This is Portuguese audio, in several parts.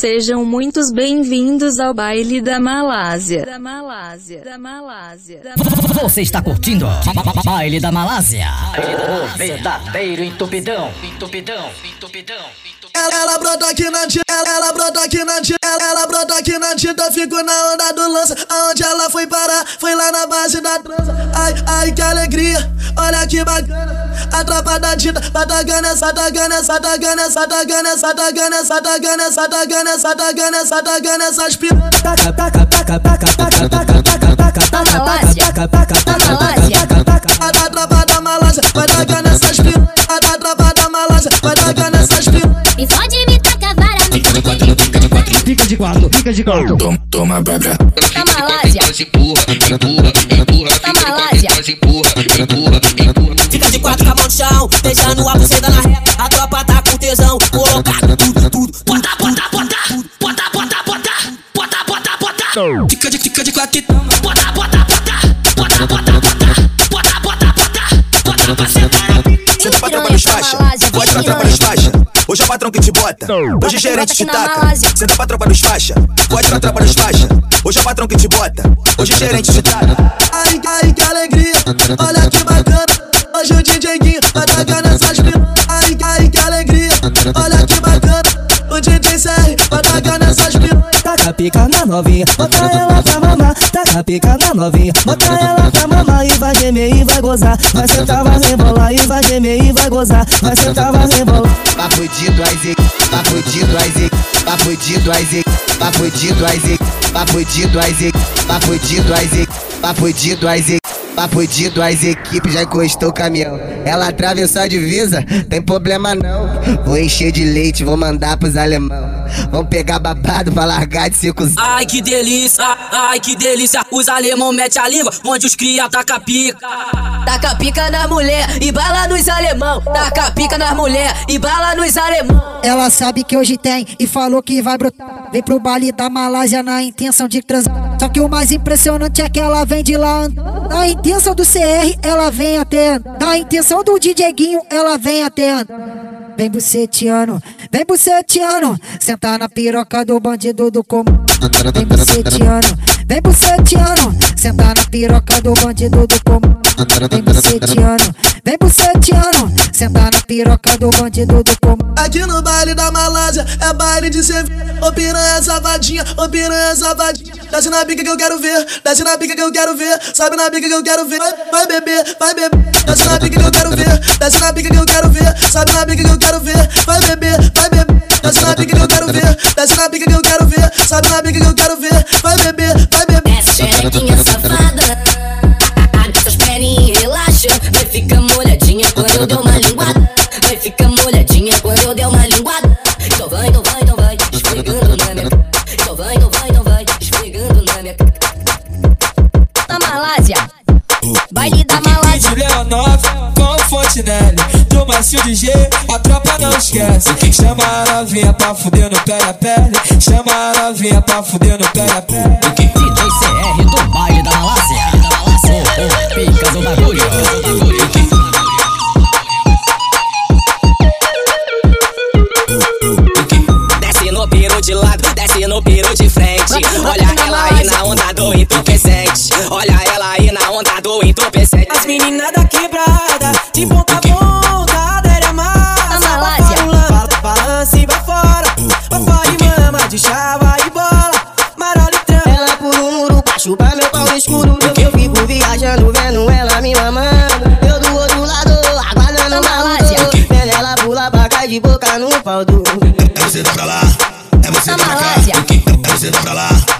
Sejam muitos bem-vindos ao baile da Malásia. Da Malásia. Da Malásia. Da Você está curtindo Baile da Malásia. O verdadeiro entupidão, entupidão, entupidão, entupidão. Ela, brota aqui na tinta, ela, brota aqui na tinta, ela, brota aqui na tinta, fico na onda do lança. Aonde ela foi parar? Foi lá na base da trança. Ai, ai, que alegria, olha que bacana. A tropa da tinta, batagana, satagana, satagana, satagana, satagana, satagana, satagana, satagana, satagana, essas piranhas. Taca, taca, taca, taca, taca, taca, taca, taca, taca, taca, taca, taca, Malásia. taca, taca. A da tropa da Malásia, vai tacar nessas piranhas. A da tropa da Malásia, vai tacar nessas piranhas. Quatro, fica de quatro. Toma, toma, babra. Na Malásia. Empurra, empurra, empurra. Na Malásia. Empurra, empurra, empurra. Fica de quatro com a mão no chão, deixando a buceta na ré. A tropa tá com tesão, colocado tudo, tudo. Bota, bota, bota, bota, bota, bota, bota, bota, bota. Fica de, fica de quatro e toma. Bota, bota, bota, bota, bota, bota, bota, bota, bota, bota pra sentar na pica. Senta pra tropa dos faixa, pode pra tropa dos faixa. Hoje é o patrão que te bota, hoje o gerente te taca. Senta pra tropa dos faixa, pode pra tropa dos faixa. Hoje é o patrão que te bota, hoje o gerente te taca. Ai, ai, que alegria, olha que bacana. Hoje o DJ Guinho vai tacar nessas piranhas. Ai, ai, que alegria, olha que bacana. O DJ CR vai tacar nessas piranhas. Taca pica na novinha, bota ela pra mamar. Taca pica na novinha, bota ela pra mamar. E vai gemer e vai gozar. Vai sentar, vai rebolar. E vai gemer e vai gozar. Vai sentar, vai rebolar. Papo de dois papo de dois e papo de dois e papo de dois e papo de dois e papo de dois e papo de dois e papo de duas equipes já encostou o caminhão. Ela atravessou a divisa, tem problema não. Vou encher de leite, vou mandar pros alemão. Vão pegar babado pra largar de cinco Ai que delícia, ai que delícia. Os alemão mete a língua, onde os cria taca pica. Taca pica na mulher e bala nos alemão. Taca pica nas mulher e bala nos alemão. Ela sabe que hoje tem e falou que vai brotar. Vem pro baile da Malásia na intenção de transar. Só que o mais impressionante é que ela vem de lá. Na intenção do CR, ela vem até. Na intenção do DJ Guinho, ela vem até. Vem buceteando, vem buceteando. Sentar na piroca do bandido do comando. Vem buceteando, vem buceteando. Sentar na piroca do bandido do comando. Vem buceteando, vem buceteando. Sentar na piroca do bandido do comando. Aqui no baile da Malásia é baile de cerveja. Ô piranha safadinha, ô piranha safadinha. Desce na bica que eu quero ver, desce na bica que eu quero ver. Sobe na bica que eu quero ver. Vai, vai beber, vai beber. Desce na bica que eu quero ver, desce na bica que eu quero ver. Sobe na bica que eu quero ver. Vai beber, vai beber. Desce na bica que eu quero ver, desce na bica que eu quero ver. Sobe na bica que eu quero ver. Vai beber, vai beber. Xerequinha safada. Essas perninhas relaxa. Vai ficar molhadinha quando eu der uma linguada. Vai ficar molhadinha quando eu der uma linguada. Então vai, então vai, então vai Esfregando na minha Então vai, então vai, então vai Esfregando na minha Na Malásia. Baile da Malásia. De Leonov com Fontenelle Do Macio de G, esquece. Chama a novinha pra fuder no pé a pele Chama a novinha pra fuder no pé a pele DJ CR do baile da Malásia. Oh, oh, pica do bagulho. Desce no peru de lado, desce no peru de frente. Olha ela aí na onda do entorpecente. Olha ela aí na onda do entorpecente. As meninas da quebrada, de ponta a ponta, de chava e bola Marola e trama Ela por um muro pra meu pau escuro. Eu, eu fico viajando, vendo ela me mamando. Eu do outro lado, aguardando o Malásia. Vendo ela pular pra cá de boca no pau do. É você dá pra lá, é você dá pra cá. É você pra lá.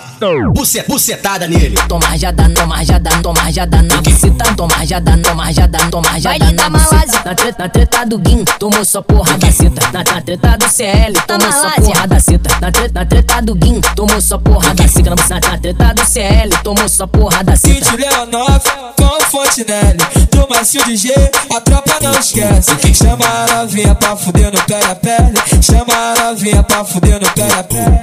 Buce- Bucetada nele. Toma já dá, toma já dá, toma já dá na buceta Toma já dá, toma já dá, toma já dá da na buceta. Na treta, na treta do Guim, tomou só porra da seta Na, na treta do CL, tomou só porra da seta Na treta, na treta do Guim, tomou só porra da seta Na, na, na treta do CL, tomou só porra da seta Kit Leonov com Fontenelle Do macio de G, a tropa não esquece Chama a novinha pra fuder no pé a pele Chama a novinha pra fuder no pé a pele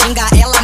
xinga ela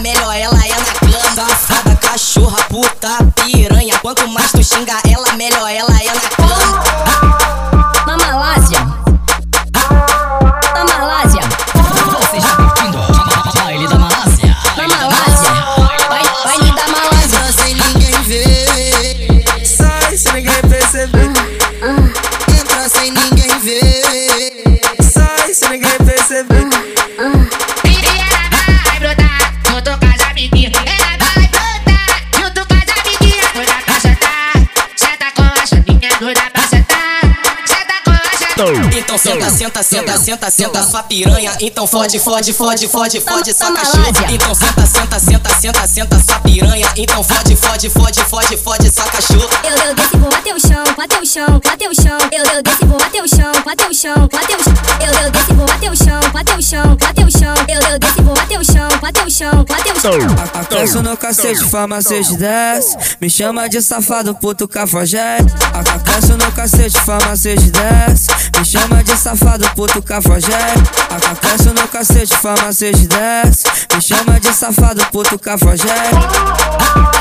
senta, senta, senta, senta sua piranha. Então fode, fode, fode, fode, fode sua cachorra. Então senta, senta, senta, senta, senta sua piranha. Então fode, fode, fode, fode, fode sua cachorra. Eu, eu desci, vou bater o chão, bater o chão, bater o chão. Eu, eu desci, vou bater o chão, bater o chão, bater o chão. Eu, eu desci, vou bater o chão, bater o chão, bater o chão. Eu, eu desci, vou bater o chão, bater o chão, bater o chão. Aqueço no cacete, farmacêutico desce. Me chama de safado, puto cafajete. Aqueço no cacete, farmacêutico desce. Me chama de safado, puto cafajete. Aqueço no cacete, farmacêutico desce. Me chama de safado, puto cafajete.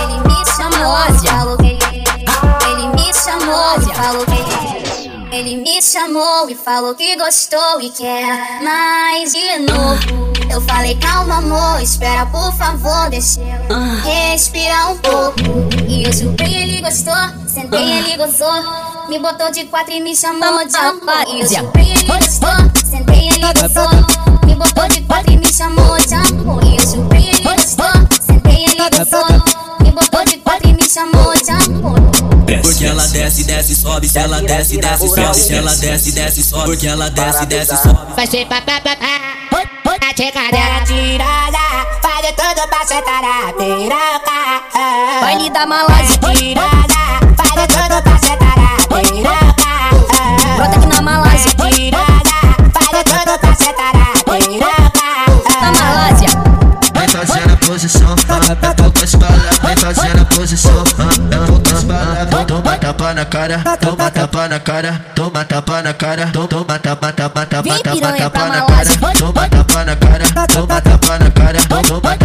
Ele me chamou, falou que ele me chamou e falou que ele me chamou e falou que gostou e quer mais de novo. Eu falei calma amor, espera por favor, deixa eu respirar um pouco. E eu chupei, ele gostou, sentei, ele gozou, me botou de quatro e me chamou de amor. E eu ele gostou, sentei, ele gozou, me botou de quatro e me chamou de amor. E eu chupei, ele gostou, sentei, ele gozou, me botou de quatro e me chamou de amor. Porque ela desce, desce, sobe, se ela desce, desce, sobe, se ela desce, desce, sobe, porque ela desce, desce, sobe. Vai ser papapá. A checadela tirada, faz de tudo pra sentar na piroca. Baile da Malásia. Tirada, Brota aqui na Malásia. Na Malásia. Vem fazendo a posição, ah, pouca espalha, vem fazendo a posição, ah, pouca espalha, toma tapa na cara, toma tapa na cara, toma tapa na cara, to- toma tapa tapa tapa tapa tapa na cara, toma tapa na cara, toma tapa na cara, to- toma tapa na cara,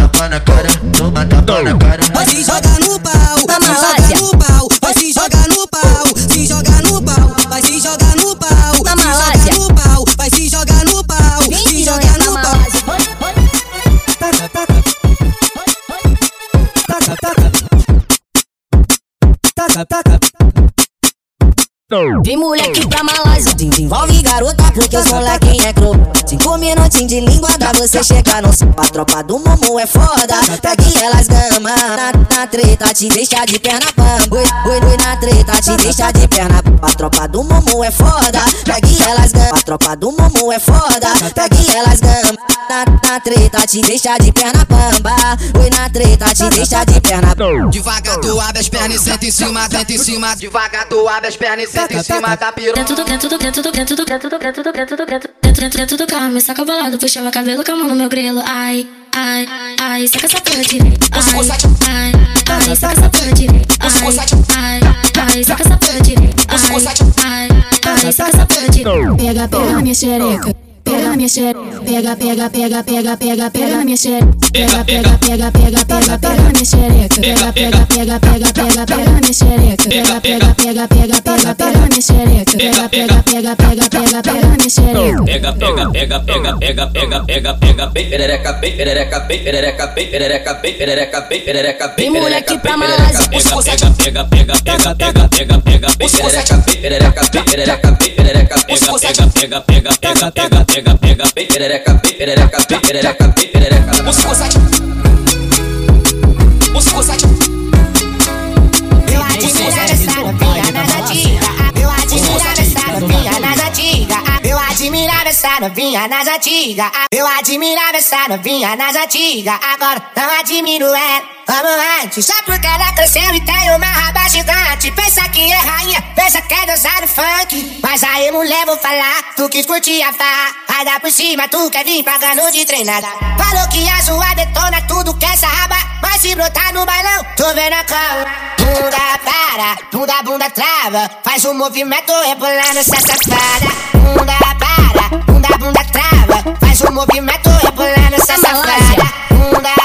Vem moleque pra Malásia Desenvolve garota porque os molequinhos é cru. Cinco minutinhos de língua pra você chegar no céu A tropa do Mumu é foda Pegue elas gama. Na, na treta te deixa de perna pamba. Oi, oi, oi na treta te deixa de perna A tropa do Mumu é foda Pegue elas gama. A tropa do Mumu é foda Pegue elas gama. Na, na treta te deixa de perna pamba. Oi na treta te deixa de perna pamba. Devagar tu abre as pernas e senta em cima, senta em cima. Devagar tu abre as pernas e senta em cima da piroca. Dentro do, dentro do, dentro do, dentro do, dentro do, dentro do, dentro dentro do carro, me saca bolado, puxava cabelo com a mão no meu grelo, ai, ai, ai, saca essa porra direita, ai, ai, ai, saca essa porra direita, ai, ai, ai, saca essa porra direita, ai, ai, ai, saca essa porra direita. Pega, pega na minha xereca. Pega minha xereca, pega, pega, pega, pega, pega, pega na minha xereca, pega, pega, pega, pega, pega, pega na minha xereca, pega, pega, pega, pega, pega, pega na minha xereca, pega, pega, pega, pega, pega, pega na minha xereca, pega, pega, pega, pega, pega, pega na minha xereca. Pega, pega, pega, pega, pega, pega, pega, pega, bem perereca, bem perereca, bem perereca, bem perereca, bem perereca, bem perereca, bem Vem, perereca, bem pra perereca, pega, pega, pega, pega, pega, pega, pega, bem perereca, bem perereca, bem perereca, bem perereca, pega, pega, pega, pega, pega, pega, pega, pega, bem perereca, bem perereca, bem perereca, bem perereca. Eu admirava essa novinha nas antigas. Eu admirava essa novinha nas antigas. Agora não admiro ela como antes. Só porque ela cresceu e tem uma raba gigante. Pensa que é rainha, pensa que é dançar no funk. Mas aí, mulher, vou falar. Tu quis curtir a farra. Vai dar por cima, tu quer vir pagando de treinada. Falou que a zoa detona tudo que essa raba. Mas se brotar no bailão, tô vendo a cola. Bunda para, bunda, bunda trava. Faz um movimento rebolando essa safada. Bunda bunda, bunda trava. Faz um movimento rebolando essa safada. Bunda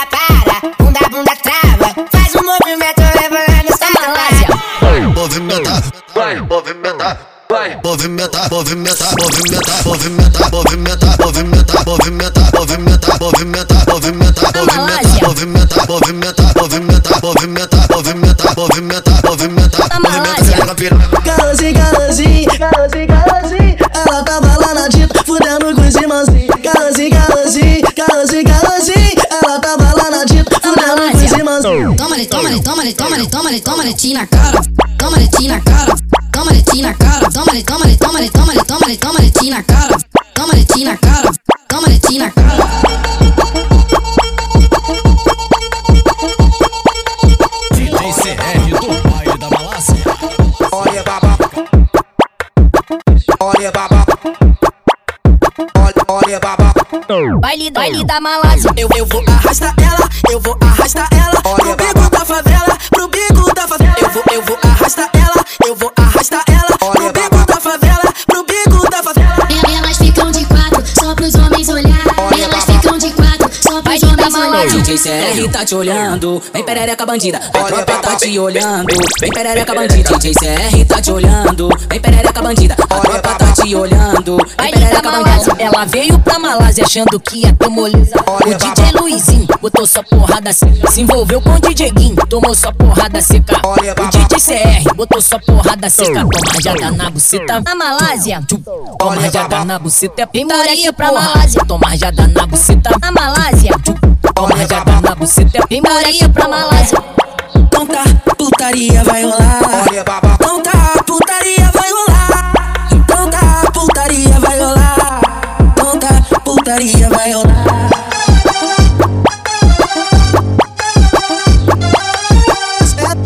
toma ele, toma ele, toma ele, toma ele, tira na cara. Toma ele, tira na cara. Toma ele, tira na cara. Toma ele, toma ele, toma ele, toma ele, toma ele, toma ele, tira na cara. Toma ele, tira na cara. Toma ele, tira na cara. DJ CR do baile da Malásia. Olha babá. Olha babá. Olha, olha babá. Baile, baile da Malásia. Eu, eu vou arrastar ela, eu vou arrastar ela. DJ CR tá te olhando, vem perereca bandida. A tropa tá te olhando, vem perereca bandida. DJ CR tá te olhando, vem perereca bandida. A tropa tá te olhando, vem perereca bandida. Ela veio pra Malásia achando que ia ter moleza. O DJ Luizinho botou só porrada seca. Se envolveu com o DJ Guinho, tomou só porrada seca. O DJ CR botou só porrada seca. Toma rajada na buceta. Na Malásia, toma rajada na buceta. É putaria pra Malásia. Toma rajada na buceta. Na Malásia, na buceta. É putaria pra Malásia. Então tá, putaria vai rolar. Então tá, putaria vai rolar. Então tá, putaria vai rolar. Então tá, putaria vai rolar.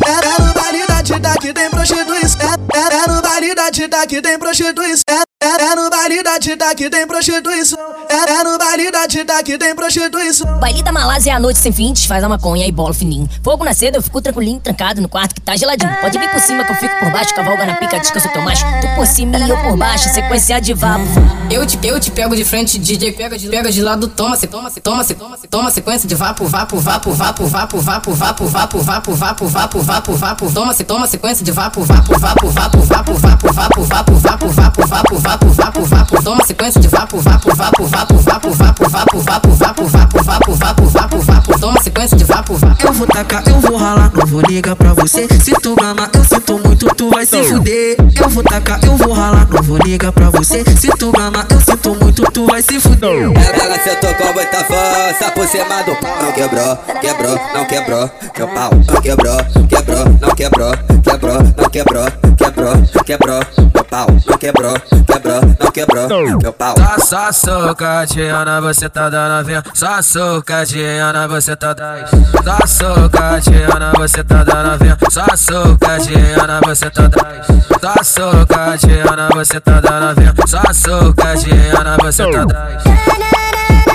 É, é no baile da Tita que tem prostituição. É, é, é no baile da Tita que tem prostituição. É, é, é no baile da Tita que tem prostituição. É, é no baile da Tita que tem prostituição. Baile da Malásia é a noite sem fim, desfaz a maconha e bola fininho. Fogo na seda, eu fico tranquilinho, trancado no quarto que tá geladinho. Pode vir por cima que eu fico por baixo, cavalga na pica, diz que eu sou teu macho. Tu por cima e eu por baixo, sequência de vapo. Eu te, eu te pego de frente, DJ pega de, pega de lado, toma, se toma, se toma, se toma, se toma sequência de vapo, vapo, vapo, vapo, vapo, vapo, vapo, vapo, vapo, vapo, vapo, vapo, vapo, toma, se toma sequência de vapo, vapo, vapo, vapo, vapo, vapo, vapo, vapo, vapo, vapo, vapo, vapo, vapo, vapo, toma sequência de vapo, vapo, vapo, vapo, vapo, vapo, vapo, vapo, vapo, vapo, vapo, vapo, vapo, vapo, toma sequência de vapo, vapo. Eu vou tacar, eu vou ralar, não vou ligar pra você. Se tu mama, eu sinto muito, tu vai se fuder. Eu vou tacar, eu vou ralar, não vou ligar pra você. Se tu mama, eu sinto muito, tu vai se fuder. Ela sentou com muita força por cima do pau. Não quebrou, quebrou, não quebrou. Meu pau não quebrou, quebrou, não quebrou. Quebrou, não quebrou, quebrou, quebrou. Meu pau não quebrou, quebrou, não quebrou. Meu pau. Só, só socadinha na você tá dando novinha. Só socadinha na você tá dando. Só socadinha na você tá dando novinha. Só socadinha na você tá dando. Só socadinha na você tá dando novinha. Só socadinha na você tá dando.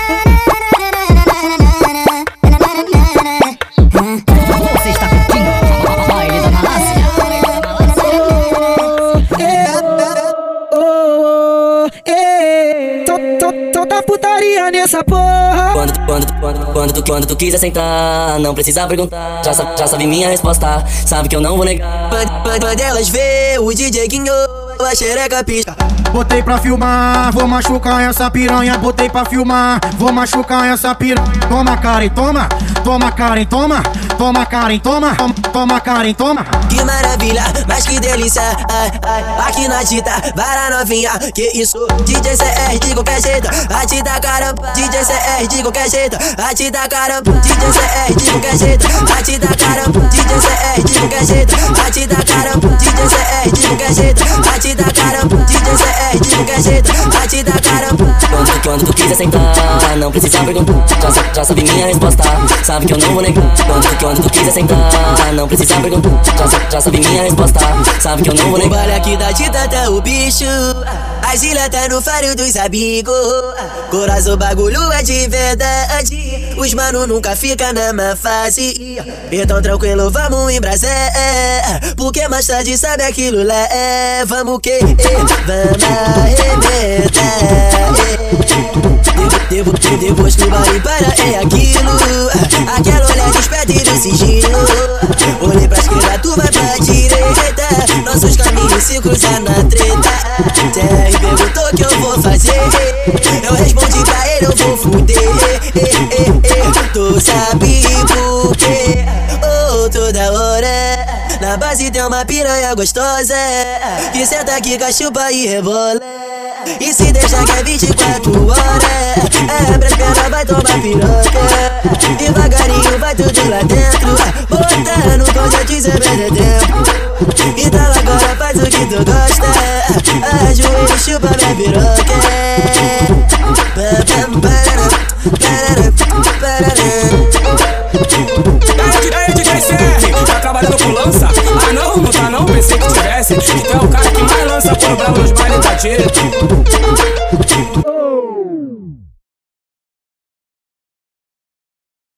Nessa porra. Quando, tu- quando, tu- quando, quando, tu, quando tu quiser sentar, não precisa perguntar. Já, já sabe minha resposta, sabe que eu não vou negar. Quando elas vê o DJ Guinho, a xereca pisca. Botei pra filmar, vou machucar essa piranha. Botei pra filmar, vou machucar essa piranha. Toma, Karen, toma, toma, Karen, toma, toma, Karen, toma, toma, toma, Karen, toma. Que maravilha, mas que delícia. Ai, ai, aqui na Tita, vara novinha. Que isso, DJ CR de qualquer jeito. A Tita caramba, DJ CR de qualquer jeito. A Tita caramba, DJ CR de qualquer jeito. A Tita caramba, DJ CR de qualquer jeito. A Tita caramba, DJ CR de qualquer jeito. A Tita caramba, DJ CR de qualquer jeito. A Tita caramba. Quando, quando tu quiser sentar, não precisa perguntar. Já, já sabe minha resposta, sabe que eu não vou negar. Quando, quando tu quiser sentar, não precisa perguntar. Já, já sabe minha resposta, sabe que eu não vou negar. Vale aqui da Tita tá o bicho. A Gila tá no faro dos amigos. Coração bagulho é de verdade. Os mano nunca fica na má fase. Então tranquilo, vamos em Brasé. Porque mais tarde sabe aquilo lá. É, vamos que? Vamos arrebentar. Depois que o baile para é aquilo. Aquela olhada esperta e no sigilo. Olhei pra esquerda, tu vai pra direita. Nossos caminhos se cruzam na treta. O que eu vou fazer. Eu respondi pra ele, eu vou fuder. Tu sabe por quê? Oh, toda hora. Na base tem uma piranha gostosa. Que senta aqui, cachupa e rebola. E se deixar que é 24 horas Abre as vai tomar piroca Devagarinho vai tudo lá dentro Botando com gente sem perder tempo Então agora faz o que tu gosta chuva me virou Aí DJ CR, tá trabalhando com lança? Ah não, não tá não, pensei que tivesse Então é o cara que mais lança por bravo nos baile da Tito